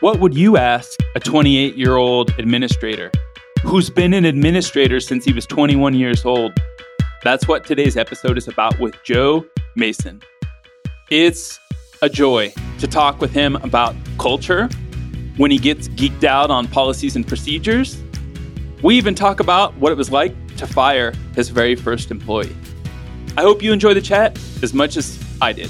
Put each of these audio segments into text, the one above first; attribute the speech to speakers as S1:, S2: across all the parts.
S1: What would you ask a 28 year old administrator who's been an administrator since he was 21 years old? That's what today's episode is about with Joe Mason. It's a joy to talk with him about culture when he gets geeked out on policies and procedures. We even talk about what it was like to fire his very first employee. I hope you enjoy the chat as much as I did.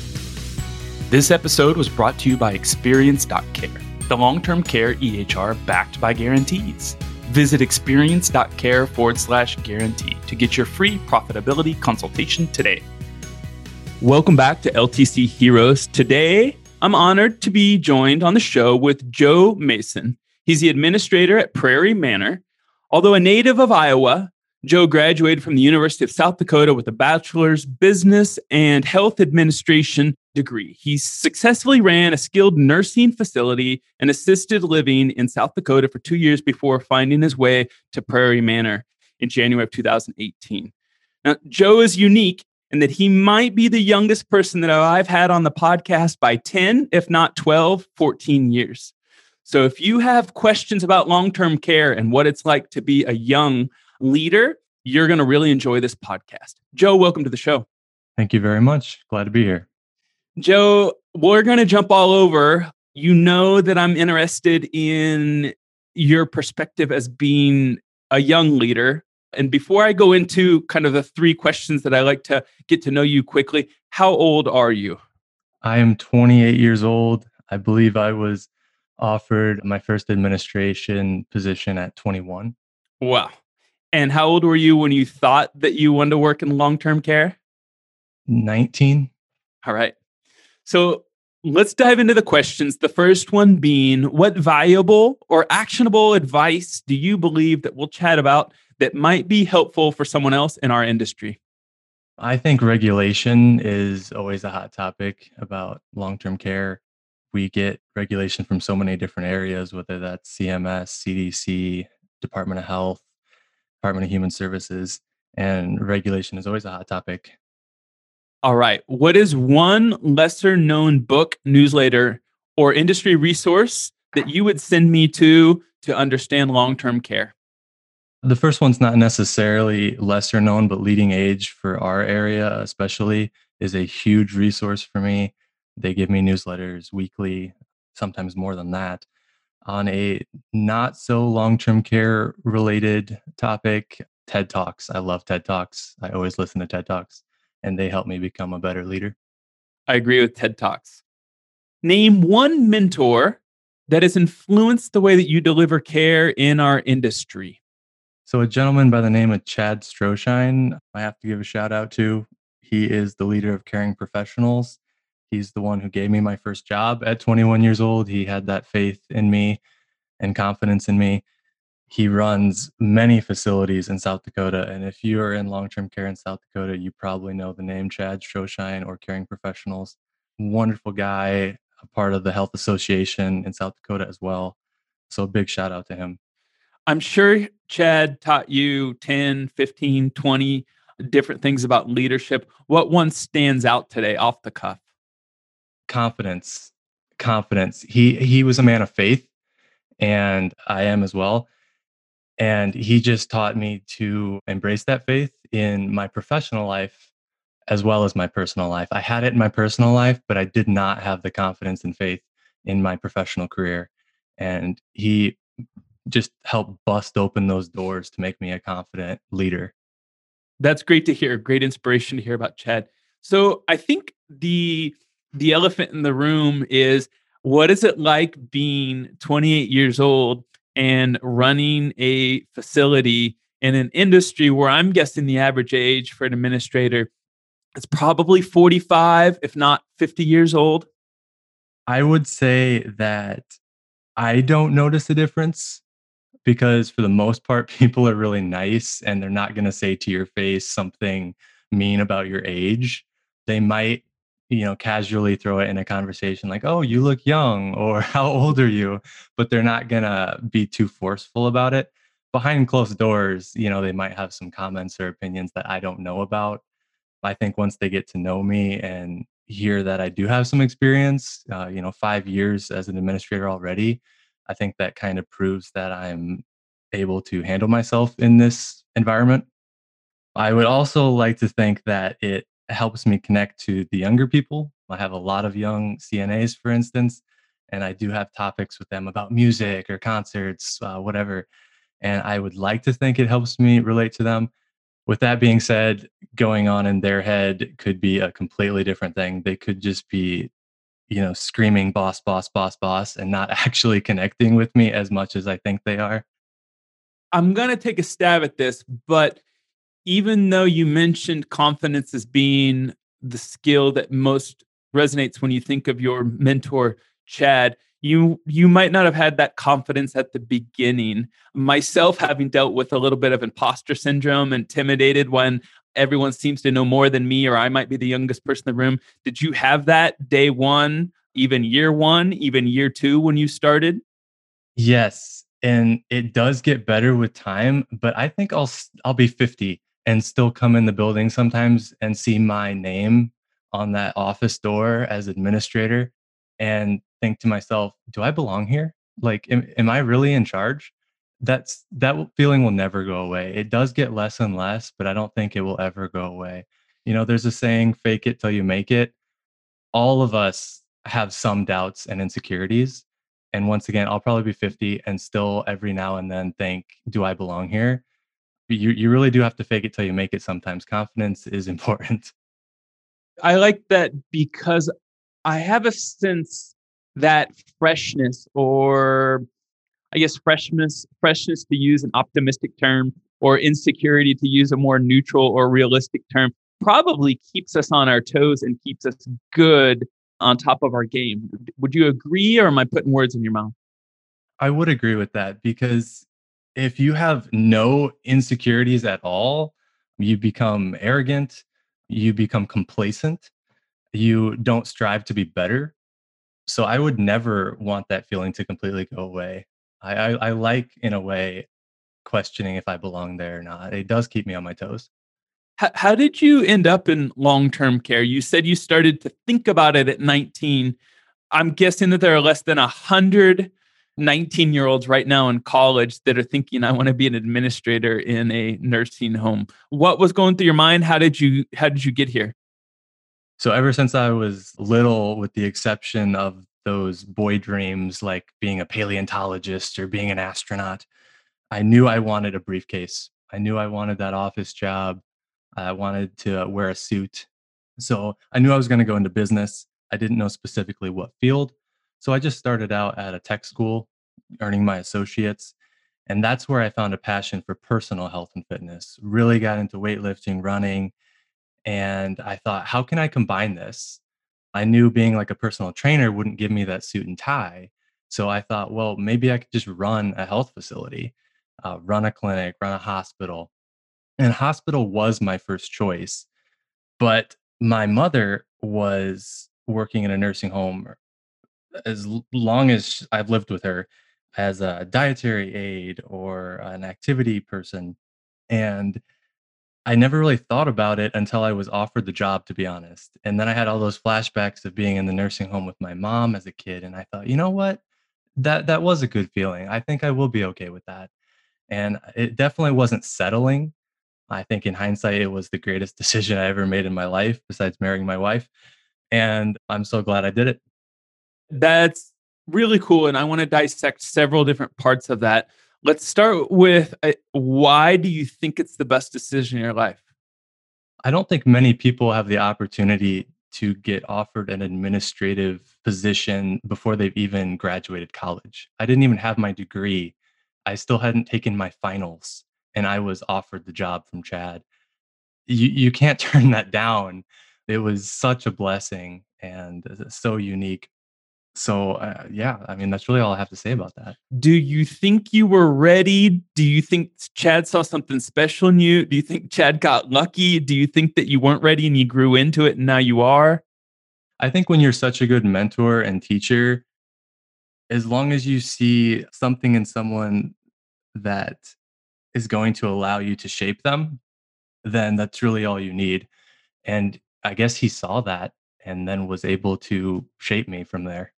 S1: This episode was brought to you by Experience.care the long term care EHR backed by guarantees. Visit experience.care forward slash guarantee to get your free profitability consultation today. Welcome back to LTC Heroes. Today, I'm honored to be joined on the show with Joe Mason. He's the administrator at Prairie Manor. Although a native of Iowa, Joe graduated from the University of South Dakota with a bachelor's business and health administration degree. He successfully ran a skilled nursing facility and assisted living in South Dakota for two years before finding his way to Prairie Manor in January of 2018. Now, Joe is unique in that he might be the youngest person that I've had on the podcast by 10, if not 12, 14 years. So if you have questions about long term care and what it's like to be a young leader, you're going to really enjoy this podcast. Joe, welcome to the show.
S2: Thank you very much. Glad to be here.
S1: Joe, we're going to jump all over. You know that I'm interested in your perspective as being a young leader. And before I go into kind of the three questions that I like to get to know you quickly, how old are you?
S2: I am 28 years old. I believe I was offered my first administration position at 21.
S1: Wow. And how old were you when you thought that you wanted to work in long term care?
S2: 19.
S1: All right. So let's dive into the questions. The first one being what valuable or actionable advice do you believe that we'll chat about that might be helpful for someone else in our industry?
S2: I think regulation is always a hot topic about long term care. We get regulation from so many different areas, whether that's CMS, CDC, Department of Health, Department of Human Services, and regulation is always a hot topic.
S1: All right. What is one lesser known book, newsletter, or industry resource that you would send me to to understand long term care?
S2: The first one's not necessarily lesser known, but LeadingAge for our area, especially, is a huge resource for me. They give me newsletters weekly, sometimes more than that on a not so long term care related topic TED Talks. I love TED Talks. I always listen to TED Talks, and they help me become a better leader.
S1: I agree with TED Talks. Name one mentor that has influenced the way that you deliver care in our industry.
S2: So, a gentleman by the name of Chad Stroschein, I have to give a shout out to. He is the leader of Caring Professionals. He's the one who gave me my first job at 21 years old. He had that faith in me and confidence in me. He runs many facilities in South Dakota. And if you are in long term care in South Dakota, you probably know the name Chad Stroschein or Caring Professionals. Wonderful guy, a part of the Health Association in South Dakota as well. So, big shout out to him.
S1: I'm sure Chad taught you 10, 15, 20 different things about leadership. What one stands out today off the cuff?
S2: Confidence confidence. He he was a man of faith and i am as well. And he just taught me to embrace that faith in my professional life as well as my personal life. I had it in my personal life but i did not have the confidence and faith in my professional career. And he just helped bust open those doors to make me a confident leader.
S1: That's great to hear. Great inspiration to hear about chad. So i think the the elephant in the room is what is it like being 28 years old and running a facility in an industry where I'm guessing the average age for an administrator is probably 45, if not 50 years old?
S2: I would say that I don't notice a difference because for the most part, people are really nice and they're not going to say to your face something mean about your age. They might you know casually throw it in a conversation like oh you look young or how old are you? But they're not gonna be too forceful about it. Behind closed doors you know they might have some comments or opinions that i don't know about. I think once they get to know me and hear that i do have some experience uh, you know five years as an administrator already I think that kind of proves that I'm able to handle myself in this environment. I would also like to think that it helps me connect to the younger people. I have a lot of young CNAs, for instance, and I do have topics with them about music or concerts, uh, whatever. And I would like to think it helps me relate to them. With that being said, going on in their head could be a completely different thing. They could just be, you know, screaming boss, boss, boss, boss, and not actually connecting with me as much as I think they are.
S1: I'm going to take a stab at this, but even though you mentioned confidence as being the skill that most resonates when you think of your mentor, Chad, you you might not have had that confidence at the beginning. Myself having dealt with a little bit of imposter syndrome, intimidated when everyone seems to know more than me or I might be the youngest person in the room. Did you have that day 1, even year 1, even year 2 when you started?
S2: Yes, and it does get better with time, but I think I'll I'll be 50 and still come in the building sometimes and see my name on that office door as administrator and think to myself, do I belong here? Like, am, am I really in charge? That's that feeling will never go away. It does get less and less, but I don't think it will ever go away. You know, there's a saying, fake it till you make it. All of us have some doubts and insecurities. And once again, I'll probably be 50 and still every now and then think, do I belong here? You you really do have to fake it till you make it sometimes. Confidence is important.
S1: I like that because I have a sense that freshness or I guess freshness freshness to use an optimistic term or insecurity to use a more neutral or realistic term probably keeps us on our toes and keeps us good on top of our game. Would you agree or am I putting words in your mouth?
S2: I would agree with that because if you have no insecurities at all, you become arrogant, you become complacent, you don't strive to be better. So I would never want that feeling to completely go away. I, I, I like, in a way, questioning if I belong there or not. It does keep me on my toes.
S1: How, how did you end up in long term care? You said you started to think about it at 19. I'm guessing that there are less than a hundred 19 year olds right now in college that are thinking i want to be an administrator in a nursing home. What was going through your mind? How did you how did you get here?
S2: So ever since i was little with the exception of those boy dreams like being a paleontologist or being an astronaut i knew i wanted a briefcase. I knew i wanted that office job. I wanted to wear a suit. So i knew i was going to go into business. I didn't know specifically what field so I just started out at a tech school, earning my associates. And that's where I found a passion for personal health and fitness. Really got into weightlifting, running. And I thought, how can I combine this? I knew being like a personal trainer wouldn't give me that suit and tie. So I thought, well, maybe I could just run a health facility, uh, run a clinic, run a hospital. And hospital was my first choice. But my mother was working in a nursing home as long as I've lived with her as a dietary aide or an activity person. And I never really thought about it until I was offered the job, to be honest. And then I had all those flashbacks of being in the nursing home with my mom as a kid. And I thought, you know what? That that was a good feeling. I think I will be okay with that. And it definitely wasn't settling. I think in hindsight, it was the greatest decision I ever made in my life, besides marrying my wife. And I'm so glad I did it.
S1: That's really cool. And I want to dissect several different parts of that. Let's start with uh, why do you think it's the best decision in your life?
S2: I don't think many people have the opportunity to get offered an administrative position before they've even graduated college. I didn't even have my degree. I still hadn't taken my finals and I was offered the job from Chad. You you can't turn that down. It was such a blessing and uh, so unique so uh, yeah i mean that's really all i have to say about that.
S1: Do you think you were ready? Do you think chad saw something special in you? Do you think chad got lucky? Do you think that you weren't ready and you grew into it and now you are?
S2: I think when you're such a good mentor and teacher as long as you see something in someone that is going to allow you to shape them then that's really all you need. And i guess he saw that and then was able to shape me from there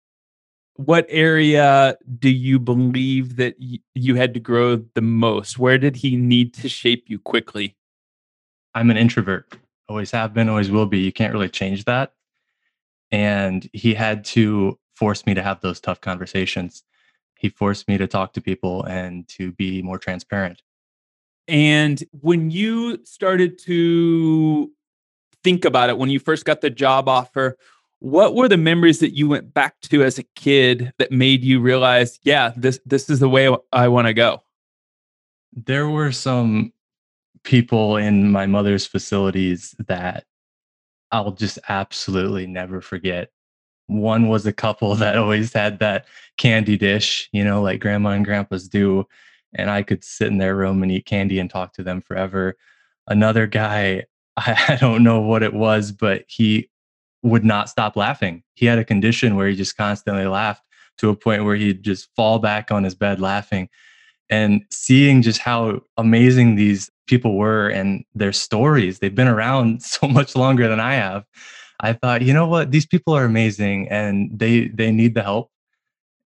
S1: what area do you believe that y- you had to grow the most? Where did he need to shape you quickly?
S2: I'm an introvert, always have been, always will be. You can't really change that. And he had to force me to have those tough conversations. He forced me to talk to people and to be more transparent.
S1: And when you started to think about it, when you first got the job offer, what were the memories that you went back to as a kid that made you realize, yeah, this this is the way I want to go?
S2: There were some people in my mother's facilities that I'll just absolutely never forget. One was a couple that always had that candy dish, you know, like grandma and grandpas do. And I could sit in their room and eat candy and talk to them forever. Another guy, I, don't know what it was, but he would not stop laughing. He had a condition where he just constantly laughed to a point where he'd just fall back on his bed laughing. And seeing just how amazing these people were and their stories, they've been around so much longer than I have. I thought, you know what, these people are amazing and they they need the help.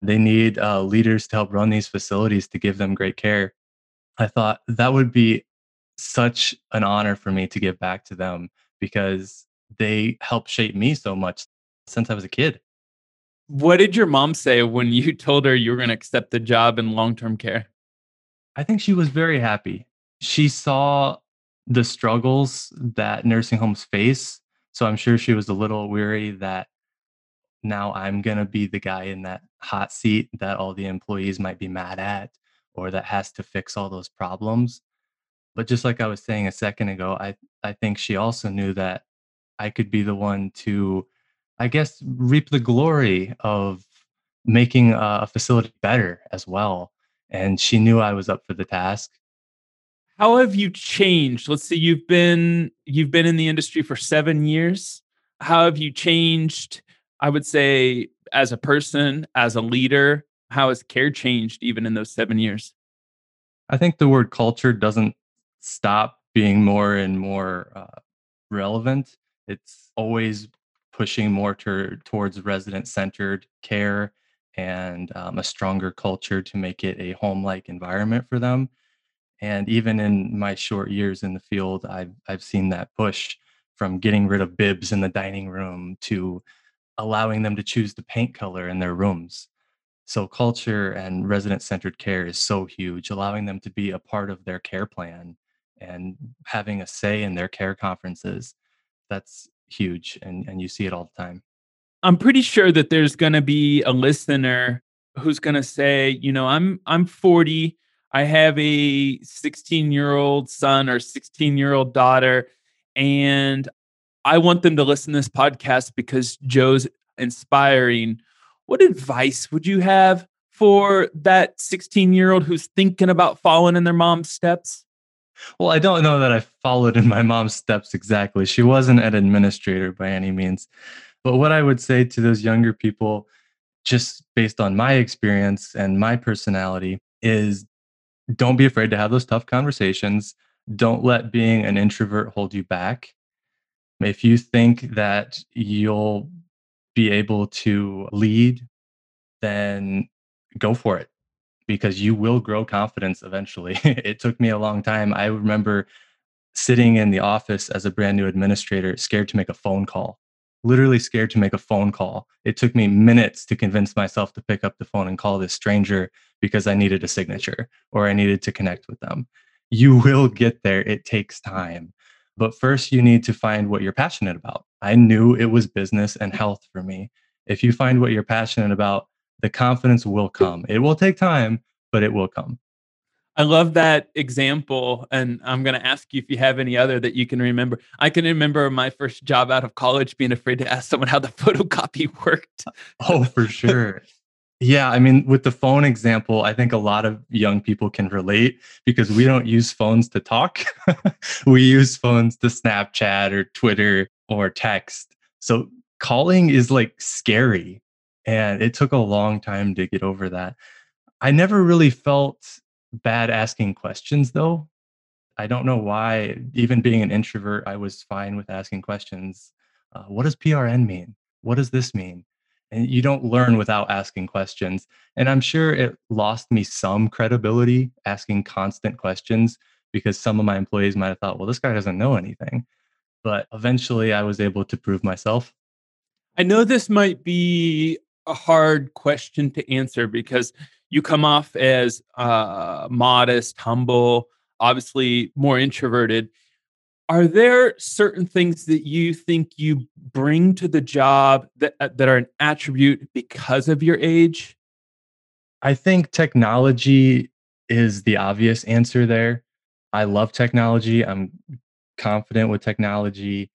S2: They need uh, leaders to help run these facilities to give them great care. I thought that would be such an honor for me to give back to them because they helped shape me so much since I was a kid.
S1: What did your mom say when you told her you were going to accept the job in long term care?
S2: I think she was very happy. She saw the struggles that nursing homes face. So I'm sure she was a little weary that now I'm going to be the guy in that hot seat that all the employees might be mad at or that has to fix all those problems. But just like I was saying a second ago, I, I think she also knew that I could be the one to, I guess, reap the glory of making a facility better as well. And she knew I was up for the task.
S1: How have you changed? Let's see, you've been you've been in the industry for seven years. How have you changed? I would say as a person, as a leader, how has care changed even in those seven years?
S2: I think the word culture doesn't stop being more and more uh, relevant. It's always pushing more ter- towards resident centered care and um, a stronger culture to make it a home like environment for them. And even in my short years in the field, I've, I've seen that push from getting rid of bibs in the dining room to allowing them to choose the paint color in their rooms. So, culture and resident centered care is so huge, allowing them to be a part of their care plan and having a say in their care conferences. That's huge. And, and you see it all the time.
S1: I'm pretty sure that there's going to be a listener who's going to say, you know, I'm I'm 40, I have a 16-year-old son or 16-year-old daughter and I want them to listen to this podcast because Joe's inspiring. What advice would you have for that 16-year-old who's thinking about following in their mom's steps?
S2: Well, I don't know that I followed in my mom's steps exactly. She wasn't an administrator by any means. But what I would say to those younger people, just based on my experience and my personality, is don't be afraid to have those tough conversations. Don't let being an introvert hold you back. If you think that you'll be able to lead, then go for it because you will grow confidence eventually. it took me a long time. I remember sitting in the office as a brand new administrator, scared to make a phone call literally scared to make a phone call. It took me minutes to convince myself to pick up the phone and call this stranger because I needed a signature or I needed to connect with them. You will get there. It takes time. But first, you need to find what you're passionate about. I knew it was business and health for me. If you find what you're passionate about, the confidence will come. It will take time, but it will come.
S1: I love that example. And I'm going to ask you if you have any other that you can remember. I can remember my first job out of college being afraid to ask someone how the photocopy worked.
S2: Oh, oh, for sure. yeah. I mean, with the phone example, I think a lot of young people can relate because we don't use phones to talk. we use phones to Snapchat or Twitter or text. So calling is like scary. And it took a long time to get over that. I never really felt bad asking questions though. I don't know why, even being an introvert, I was fine with asking questions. Uh, what does PRN mean? What does this mean? and you don't learn without asking questions. And I'm sure it lost me some credibility asking constant questions because some of my employees might have thought, well, this guy doesn't know anything. But eventually I was able to prove myself.
S1: I know this might be a hard question to answer because you come off as uh, modest, humble, obviously more introverted. Are there certain things that you think you bring to the job that uh, that are an attribute because of your age?
S2: I think technology is the obvious answer there. I love technology. I'm confident with technology.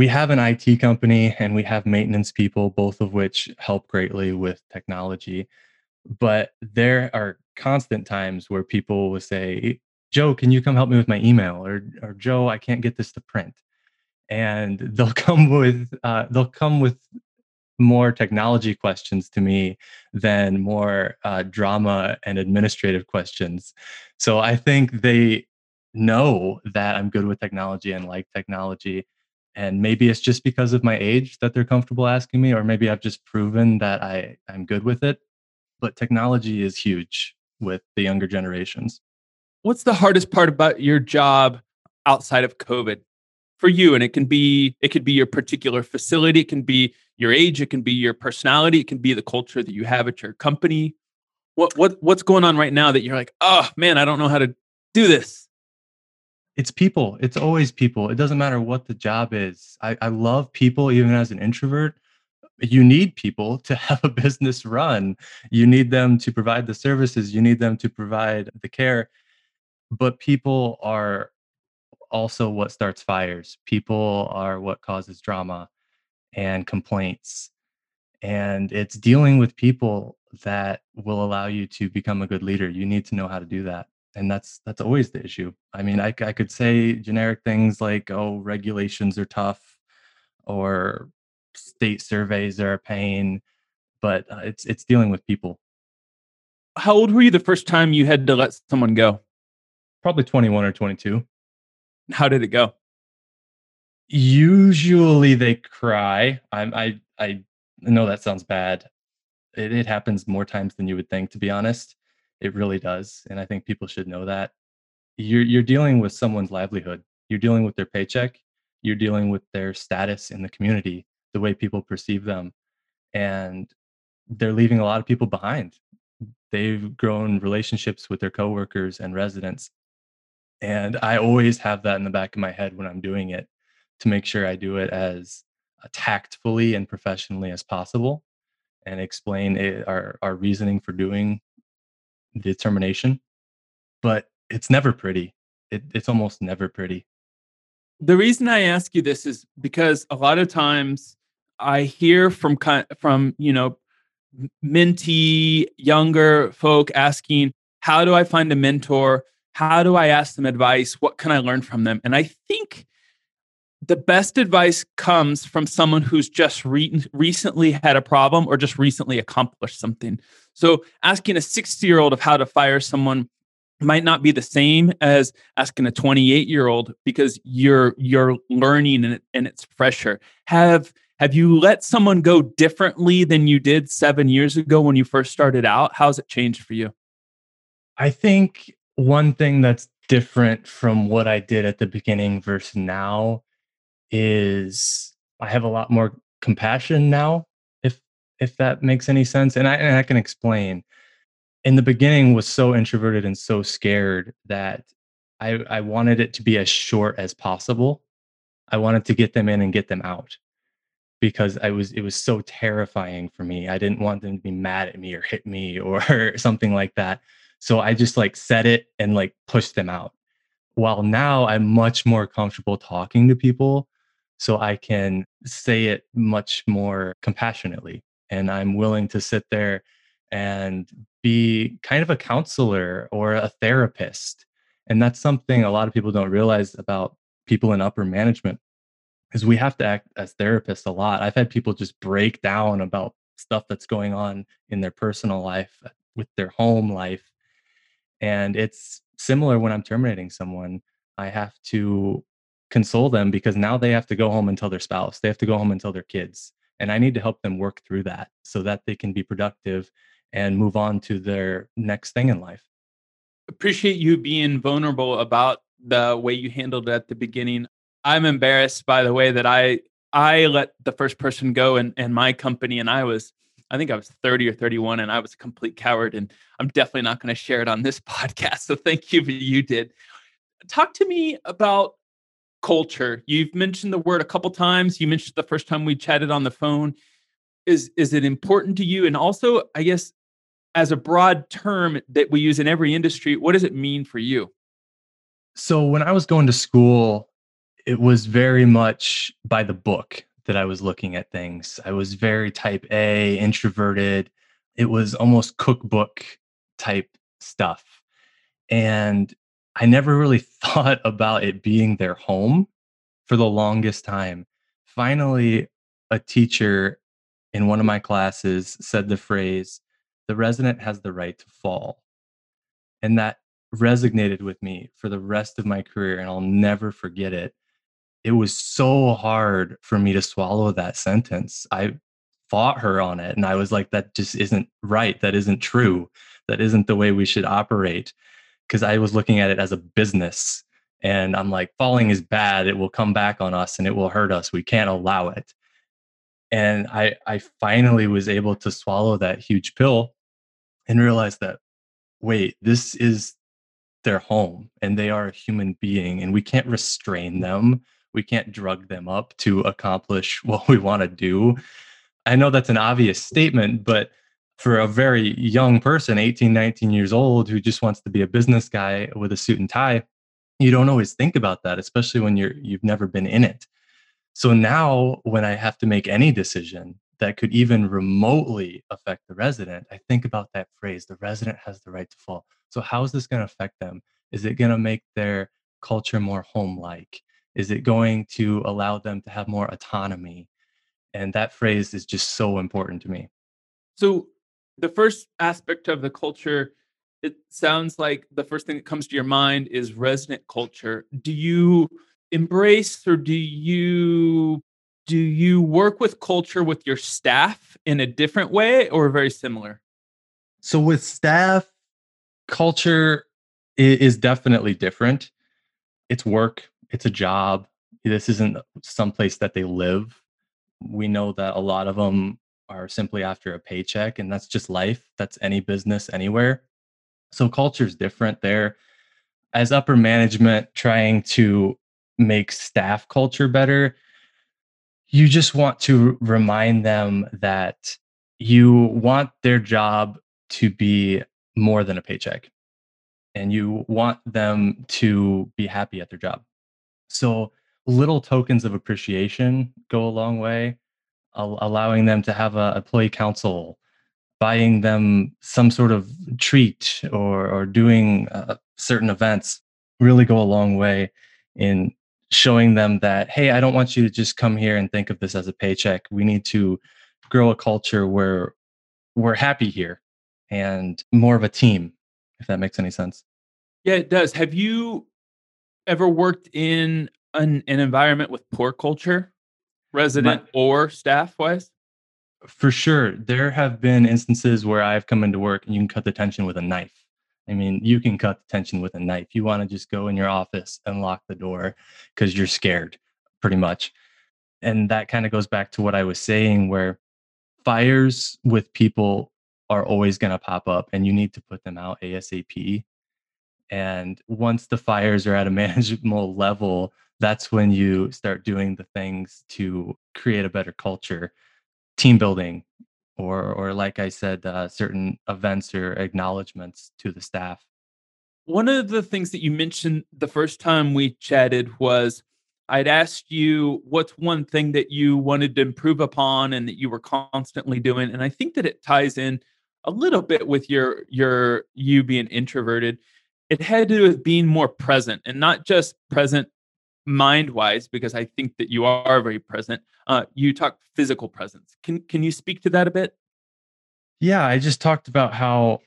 S2: We have an IT company and we have maintenance people, both of which help greatly with technology. But there are constant times where people will say, Joe, can you come help me with my email? Or, or Joe, I can't get this to print. And they'll come with uh, they'll come with more technology questions to me than more uh, drama and administrative questions. So I think they know that I'm good with technology and like technology. And maybe it's just because of my age that they're comfortable asking me, or maybe I've just proven that I, I'm good with it. But technology is huge with the younger generations.
S1: What's the hardest part about your job outside of COVID for you? And it can be it could be your particular facility, it can be your age, it can be your personality, it can be the culture that you have at your company. What what what's going on right now that you're like, oh man, I don't know how to do this?
S2: It's people. It's always people. It doesn't matter what the job is. I, I love people even as an introvert. You need people to have a business run. You need them to provide the services. You need them to provide the care. But people are also what starts fires. People are what causes drama and complaints. And it's dealing with people that will allow you to become a good leader. You need to know how to do that. And that's that's always the issue. I mean, I, I could say generic things like, oh, regulations are tough or state surveys are a pain, but uh, it's it's dealing with people.
S1: How old were you the first time you had to let someone go?
S2: Probably 21 or 22.
S1: How did it go?
S2: Usually they cry. I'm, I I know that sounds bad. It, it happens more times than you would think, to be honest. It really does, and I think people should know that. You're you're dealing with someone's livelihood. You're dealing with their paycheck. You're dealing with their status in the community, the way people perceive them, and they're leaving a lot of people behind. They've grown relationships with their coworkers and residents, and I always have that in the back of my head when I'm doing it to make sure I do it as uh, tactfully and professionally as possible and explain it, our, our reasoning for doing the termination. But it's never pretty. It, it's almost never pretty.
S1: The reason I ask you this is because a lot of times I hear from from you know mentee younger folk asking, "How do I find a mentor? How do I ask them advice? What can I learn from them?" And I think the best advice comes from someone who's just re- recently had a problem or just recently accomplished something. So asking a 60 year old of how to fire someone might not be the same as asking a 28 year old because you're you're learning and, it, and it's fresher. Have have you let someone go differently than you did seven years ago when you first started out? How's it changed for you?
S2: I think one thing that's different from what I did at the beginning versus now is I have a lot more compassion now, if that makes any sense. And I and I can explain. In the beginning was so introverted and so scared that I I wanted it to be as short as possible. I wanted to get them in and get them out because I was it was so terrifying for me. I didn't want them to be mad at me or hit me or something like that. So I just like said it and like pushed them out. While now I'm much more comfortable talking to people so I can say it much more compassionately. And I'm willing to sit there and be kind of a counselor or a therapist. And that's something a lot of people don't realize about people in upper management is we have to act as therapists a lot. I've had people just break down about stuff that's going on in their personal life uh, with their home life. And it's similar when I'm terminating someone. I have to console them because now they have to go home and tell their spouse, they have to go home and tell their kids. And I need to help them work through that so that they can be productive and move on to their next thing in life.
S1: Appreciate you being vulnerable about the way you handled it at the beginning. I'm embarrassed by the way that I I let the first person go in, in my company and I was I think I was 30 or 31 and I was a complete coward and I'm definitely not going to share it on this podcast. So thank you for you did. Talk to me about culture. You've mentioned the word a couple times. You mentioned the first time we chatted on the phone. Is is it important to you? And also, I guess as a broad term that we use in every industry, what does it mean for you?
S2: So when I was going to school, it was very much by the book that I was looking at things. I was very type A, introverted. It was almost cookbook type stuff. And I never really thought about it being their home for the longest time. Finally, a teacher in one of my classes said the phrase, the resident has the right to fall. And that resonated with me for the rest of my career, and I'll never forget it. It was so hard for me to swallow that sentence. I fought her on it, and I was like, that just isn't right. That isn't true. That isn't the way we should operate because I was looking at it as a business. And I'm like, falling is bad. It will come back on us and it will hurt us. We can't allow it. And I, I finally was able to swallow that huge pill and realize that, wait, this is their home and they are a human being and we can't restrain them. We can't drug them up to accomplish what we want to do. I know that's an obvious statement, but for a very young person 18 19 years old who just wants to be a business guy with a suit and tie you don't always think about that especially when you're you've never been in it. So now when i have to make any decision that could even remotely affect the resident i think about that phrase the resident has the right to fall. So how is this going to affect them? Is it going to make their culture more home like is it going to allow them to have more autonomy? And that phrase is just so important to me.
S1: So the first aspect of the culture it sounds like the first thing that comes to your mind is resident culture. Do you embrace or do you do you work with culture with your staff in a different way or very similar?
S2: So with staff culture is definitely different. It's work it's a job. This isn't someplace that they live. We know that a lot of them are simply after a paycheck and that's just life that's any business anywhere. So culture is different there. As upper management trying to make staff culture better you just want to remind them that you want their job to be more than a paycheck and you want them to be happy at their job. So little tokens of appreciation go a long way allowing them to have a employee council, buying them some sort of treat, or or doing uh, certain events really go a long way in showing them that hey, I don't want you to just come here and think of this as a paycheck. We need to grow a culture where we're happy here and more of a team, if that makes any sense.
S1: Yeah, it does. Have you ever worked in an, an environment with poor culture? Resident or staff wise?
S2: For sure. There have been instances where I've come into work and you can cut the tension with a knife. I mean, you can cut the tension with a knife. You want to just go in your office and lock the door because you're scared, pretty much. And that kind of goes back to what I was saying, where fires with people are always going to pop up and you need to put them out ASAP. And once the fires are at a manageable level, that's when you start doing the things to create a better culture team building or or like i said uh, certain events or acknowledgments to the staff.
S1: One of the things that you mentioned the first time we chatted was i'd asked you what's one thing that you wanted to improve upon and that you were constantly doing and i think that it ties in a little bit with your your you being introverted. It had to do with being more present and not just present mind wise because i think that you are very present uh, you talk physical presence. Can can you speak to that a bit?
S2: Yeah i just talked about how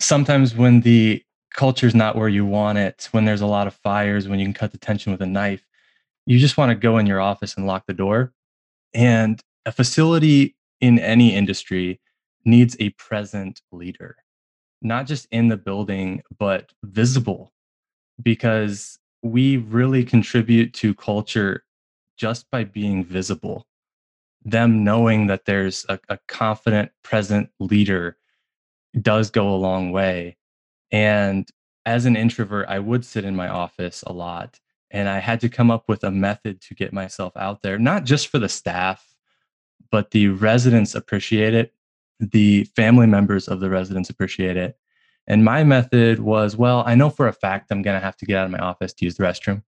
S2: sometimes when the culture is not where you want it when there's a lot of fires when you can cut the tension with a knife you just want to go in your office and lock the door. And a facility in any industry needs a present leader, not just in the building, but visible, because we really contribute to culture just by being visible. Them knowing that there's a, a confident, present leader does go a long way. And as an introvert, I would sit in my office a lot and I had to come up with a method to get myself out there, not just for the staff, but the residents appreciate it. The family members of the residents appreciate it. And my method was well, I know for a fact I'm going to have to get out of my office to use the restroom.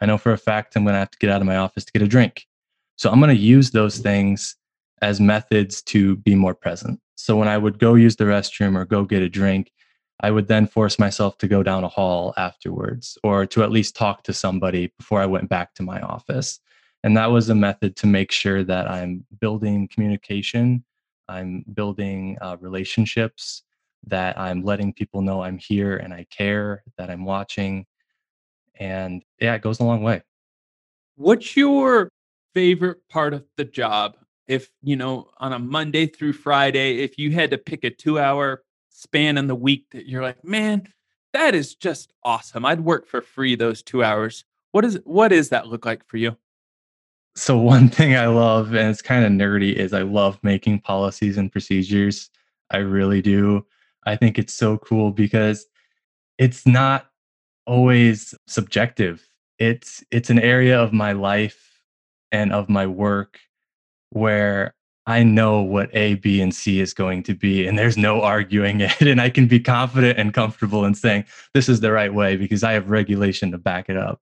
S2: I know for a fact I'm going to have to get out of my office to get a drink. So I'm going to use those things as methods to be more present. So when I would go use the restroom or go get a drink, I would then force myself to go down a hall afterwards or to at least talk to somebody before I went back to my office. And that was a method to make sure that I'm building communication, I'm building uh, relationships, that I'm letting people know I'm here and I care, that I'm watching. And yeah, it goes a long way.
S1: What's your favorite part of the job? If, you know, on a Monday through Friday, if you had to pick a two hour span in the week that you're like, man, that is just awesome. I'd work for free those two hours. What is what does that look like for you?
S2: So one thing I love, and it's kind of nerdy, is I love making policies and procedures. I really do. I think it's so cool because it's not always subjective. It's it's an area of my life and of my work where I know what A, B, and C is going to be, and there's no arguing it. And I can be confident and comfortable in saying this is the right way because I have regulation to back it up.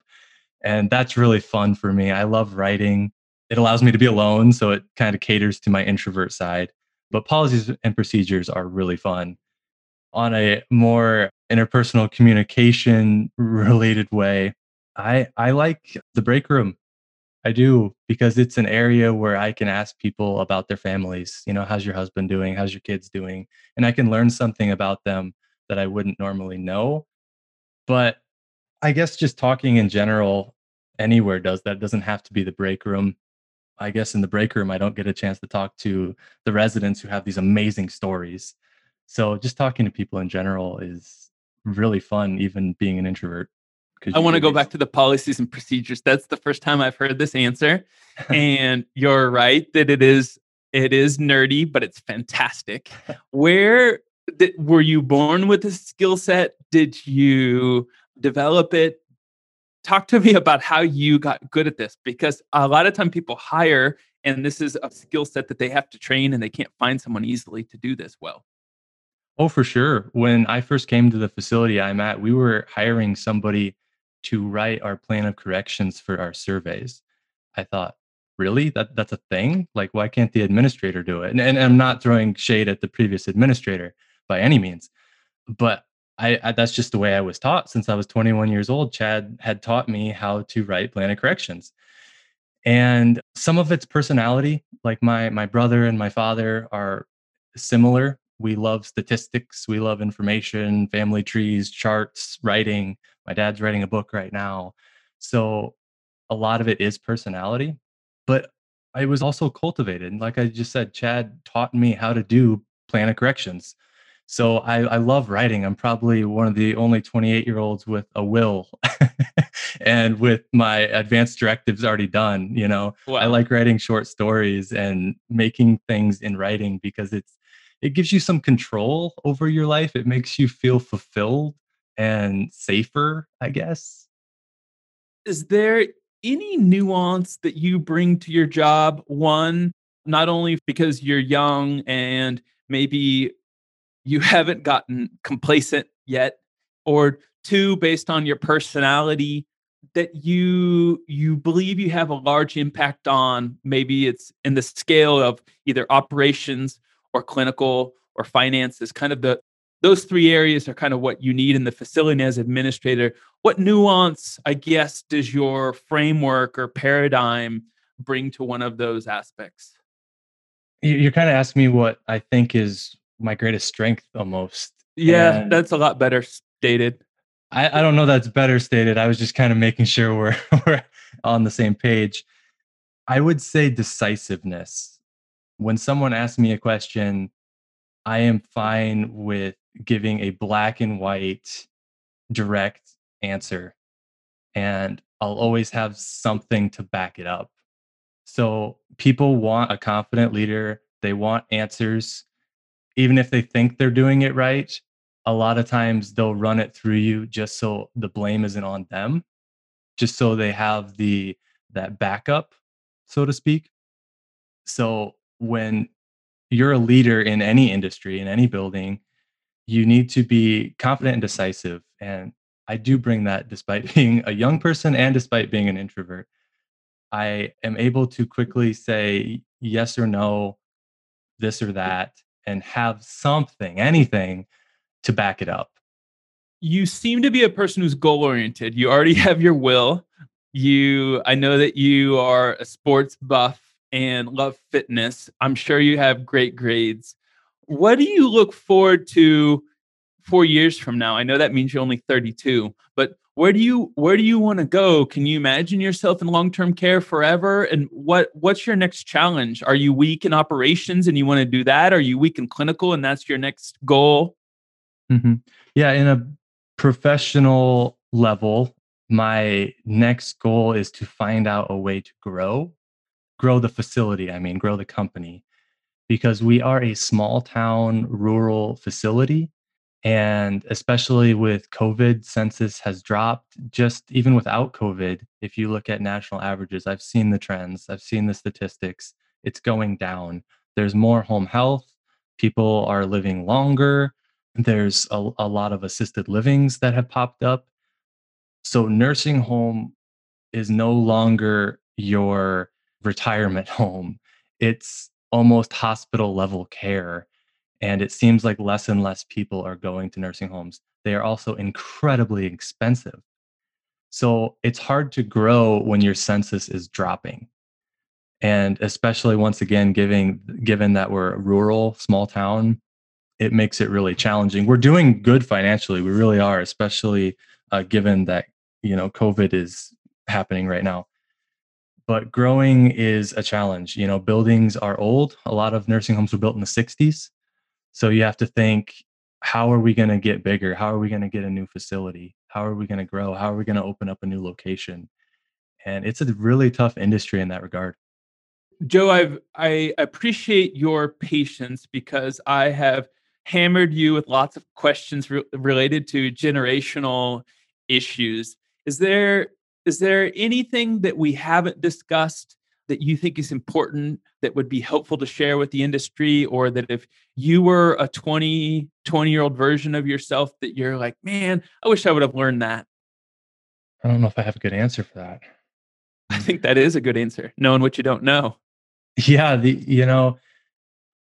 S2: And that's really fun for me. I love writing. It allows me to be alone, so it kind of caters to my introvert side. But policies and procedures are really fun. On a more interpersonal communication related way, I I like the break room. I do because it's an area where I can ask people about their families. You know, how's your husband doing? How's your kids doing? And I can learn something about them that I wouldn't normally know. But I guess just talking in general anywhere does that. It doesn't have to be the break room. I guess in the break room, I don't get a chance to talk to the residents who have these amazing stories. So just talking to people in general is really fun, even being an introvert.
S1: I want to go back to the policies and procedures. That's the first time I've heard this answer. and you're right that it is it is nerdy, but it's fantastic. Where did, were you born with this skill set? Did you develop it? Talk to me about how you got good at this because a lot of time people hire and this is a skill set that they have to train and they can't find someone easily to do this well.
S2: Oh, for sure. When I first came to the facility I'm at, we were hiring somebody to write our plan of corrections for our surveys. I thought, really? That that's a thing? Like, why can't the administrator do it? And, and I'm not throwing shade at the previous administrator by any means, but I, I, that's just the way I was taught since I was 21 years old. Chad had taught me how to write plan of corrections. And some of it's personality, like my my brother and my father are similar. We love statistics, we love information, family trees, charts, writing. My dad's writing a book right now. So a lot of it is personality, but I was also cultivated. Like I just said, Chad taught me how to do plan of corrections. So I, I love writing. I'm probably one of the only 28 year olds with a will and with my advanced directives already done. You know, wow. I like writing short stories and making things in writing because it's it gives you some control over your life. It makes you feel fulfilled and safer, I guess.
S1: Is there any nuance that you bring to your job? One, not only because you're young and maybe you haven't gotten complacent yet, or two, based on your personality that you you believe you have a large impact on maybe it's in the scale of either operations or clinical or finance is kind of the those three areas are kind of what you need in the facility as administrator. What nuance, I guess, does your framework or paradigm bring to one of those aspects?
S2: You're kind of asking me what I think is my greatest strength almost.
S1: Yeah, and that's a lot better stated.
S2: I, I don't know that's better stated. I was just kind of making sure we're, we're on the same page. I would say decisiveness. When someone asks me a question, I am fine with giving a black and white direct answer. And I'll always have something to back it up. So people want a confident leader, they want answers. Even if they think they're doing it right, a lot of times they'll run it through you just so the blame isn't on them, just so they have the that backup, so to speak. So when you're a leader in any industry, in any building, you need to be confident and decisive. And I do bring that despite being a young person and despite being an introvert. I am able to quickly say yes or no, this or that, and have something, anything to back it up.
S1: You seem to be a person who's goal oriented. You already have your will. You, I know that you are a sports buff and love fitness. I'm sure you have great grades. What do you look forward to four years from now? I know that means you're only 32, but where do you where do you want to go? Can you imagine yourself in long term care forever? And what what's your next challenge? Are you weak in operations and you want to do that? Are you weak in clinical and that's your next goal?
S2: Mm-hmm. Yeah, in a professional level, my next goal is to find out a way to grow, grow the facility. I mean, grow the company, because we are a small town rural facility and especially with COVID, census has dropped. Just even without COVID, if you look at national averages, I've seen the trends, I've seen the statistics, it's going down. There's more home health, people are living longer, there's a, a lot of assisted livings that have popped up. So, nursing home is no longer your retirement home, it's almost hospital level care and it seems like less and less people are going to nursing homes. They are also incredibly expensive. So it's hard to grow when your census is dropping. And especially once again, giving, given that we're a rural, small town, it makes it really challenging. We're doing good financially. We really are, especially uh, given that, you know, COVID is happening right now. But growing is a challenge. You know, buildings are old. A lot of nursing homes were built in the 60s. So you have to think how are we going to get bigger? How are we going to get a new facility? How are we going to grow? How are we going to open up a new location? And it's a really tough industry in that regard.
S1: Joe, I've I appreciate your patience because I have hammered you with lots of questions re- related to generational issues. Is there is there anything that we haven't discussed that you think is important that would be helpful to share with the industry? Or that if you were a 20 20 year old version of yourself that you're like man i wish i would have learned that.
S2: I don't know if i have a good answer for that.
S1: I think that is a good answer knowing what you don't know.
S2: Yeah the you know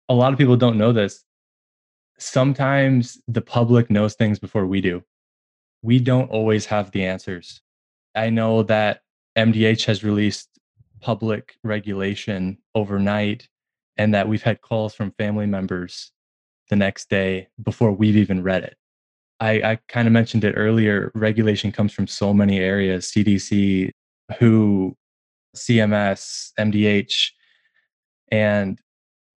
S2: a lot of people don't know this. Sometimes the public knows things before we do. We don't always have the answers i know that mdh has released public regulation overnight and that we've had calls from family members the next day before we've even read it. I, I kind of mentioned it earlier. Regulation comes from so many areas CDC, WHO, CMS, MDH, and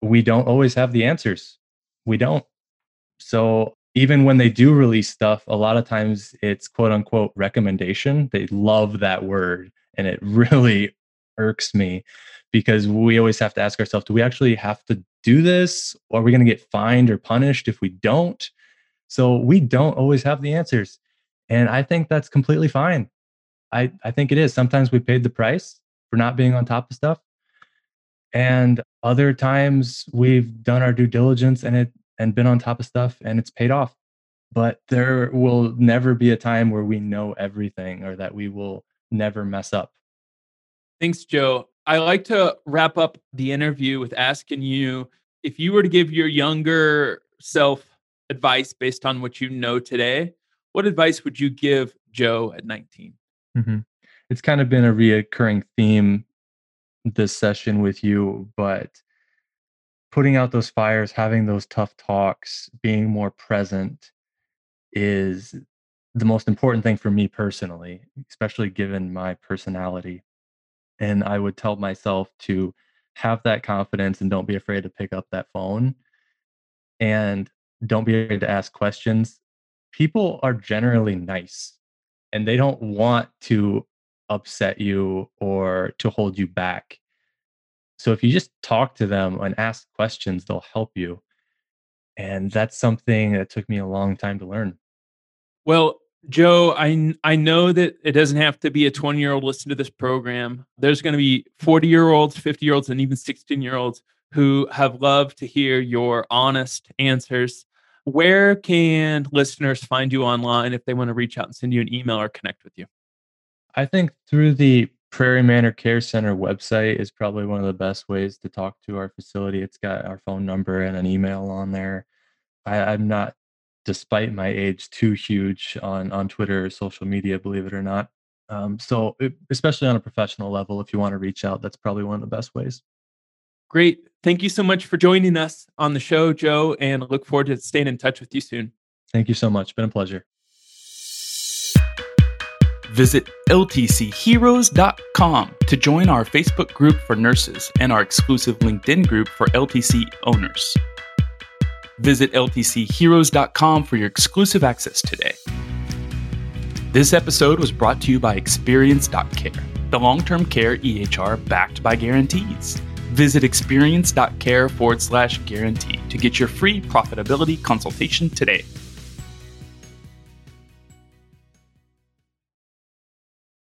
S2: we don't always have the answers. We don't. So even when they do release stuff, a lot of times it's quote unquote recommendation. They love that word and it really irks me because we always have to ask ourselves do we actually have to do this? Are we going to get fined or punished if we don't? So we don't always have the answers and i think that's completely fine. I i think it is. Sometimes we paid the price for not being on top of stuff and other times we've done our due diligence and it and been on top of stuff and it's paid off but there will never be a time where we know everything or that we will never mess up
S1: Thanks, Joe. I like to wrap up the interview with asking you if you were to give your younger self advice based on what you know today, what advice would you give Joe at 19?
S2: Mm-hmm. It's kind of been a reoccurring theme this session with you, but putting out those fires, having those tough talks, being more present is the most important thing for me personally, especially given my personality and I would tell myself to have that confidence and don't be afraid to pick up that phone and don't be afraid to ask questions. People are generally nice and they don't want to upset you or to hold you back. So if you just talk to them and ask questions, they'll help you. And that's something that took me a long time to learn.
S1: Well, Joe, I I know that it doesn't have to be a 20 year old listen to this program. There's going to be 40 year olds, 50 year olds, and even 16 year olds who have loved to hear your honest answers. Where can listeners find you online if they want to reach out and send you an email or connect with you?
S2: I think through the Prairie Manor Care Center website is probably one of the best ways to talk to our facility. It's got our phone number and an email on there. I, I'm not despite my age, too huge on on Twitter or social media. Believe it or not. Um, so, it, especially on a professional level, if you want to reach out, that's probably one of the best ways.
S1: Great. Thank you so much for joining us on the show, Joe, and look forward to staying in touch with you soon.
S2: Thank you so much. Been a pleasure.
S1: Visit ltcheroes.com to join our Facebook group for nurses and our exclusive LinkedIn group for LTC owners. Visit ltcheroes.com for your exclusive access today. This episode was brought to you by Experience.care, the long term care EHR backed by guarantees. Visit experience.care forward slash guarantee to get your free profitability consultation today.